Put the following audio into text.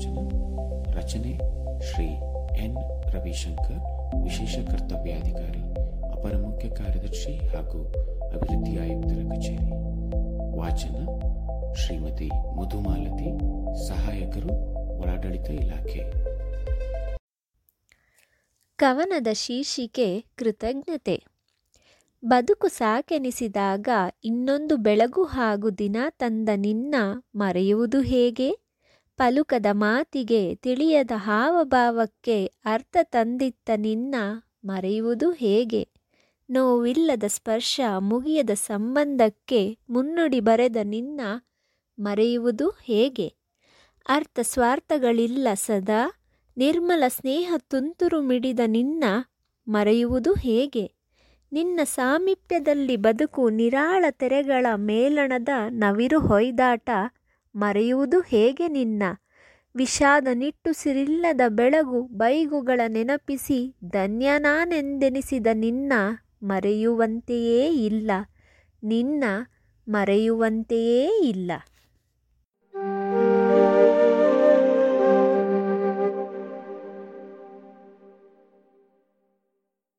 ವಾಚನ. ರಚನೆ ಶ್ರೀ ಎನ್. ರವಿಶಂಕರ್, ವಿಶೇಷ ಕರ್ತವ್ಯಾಧಿಕಾರಿ, ಅಪರ ಮುಖ್ಯ ಕಾರ್ಯದರ್ಶಿ ಹಾಗೂ ಅಭಿವೃದ್ಧಿ ಆಯುಕ್ತರ ಕಚೇರಿ. ವಾಚನ ಶ್ರೀಮತಿ ಮಧುಮಾಲತಿ, ಸಹಾಯಕರು, ಒಳಾಡಳಿತ ಇಲಾಖೆ. ಕವನದ ಶೀರ್ಷಿಕೆ ಕೃತಜ್ಞತೆ. ಬದುಕು ಸಾಕೆನಿಸಿದಾಗ ಇನ್ನೊಂದು ಬೆಳಗು ಹಾಗೂ ದಿನ ತಂದ ನಿನ್ನ ಮರೆಯುವುದು ಹೇಗೆ? ಪಲುಕದ ಮಾತಿಗೆ ತಿಳಿಯದ ಹಾವಭಾವಕ್ಕೆ ಅರ್ಥ ತಂದಿತ್ತ ನಿನ್ನ ಮರೆಯುವುದು ಹೇಗೆ? ನೋವಿಲ್ಲದ ಸ್ಪರ್ಶ ಮುಗಿಯದ ಸಂಬಂಧಕ್ಕೆ ಮುನ್ನುಡಿ ಬರೆದ ನಿನ್ನ ಮರೆಯುವುದು ಹೇಗೆ? ಅರ್ಥ ಸ್ವಾರ್ಥಗಳಿಲ್ಲ ಸದಾ, ನಿರ್ಮಲ ಸ್ನೇಹ ತುಂತುರು ಮಿಡಿದ ನಿನ್ನ ಮರೆಯುವುದು ಹೇಗೆ? ನಿನ್ನ ಸಾಮೀಪ್ಯದಲ್ಲಿ ಬದುಕು ನಿರಾಳ ತೆರೆಗಳ ಮೇಲಣದ ನವಿರು ಹೊಯ್ದಾಟ ಮರೆಯುವುದು ಹೇಗೆ ನಿನ್ನ? ವಿಷಾದ ನಿಟ್ಟುಸಿರಿಲ್ಲದ ಬೆಳಗು ಬೈಗುಗಳ ನೆನಪಿಸಿ ಧನ್ಯನಾನೆಂದೆನಿಸಿದ ನಿನ್ನ ಮರೆಯುವಂತೆಯೇ ಇಲ್ಲ. ನಿನ್ನ ಮರೆಯುವಂತೆಯೇ ಇಲ್ಲ.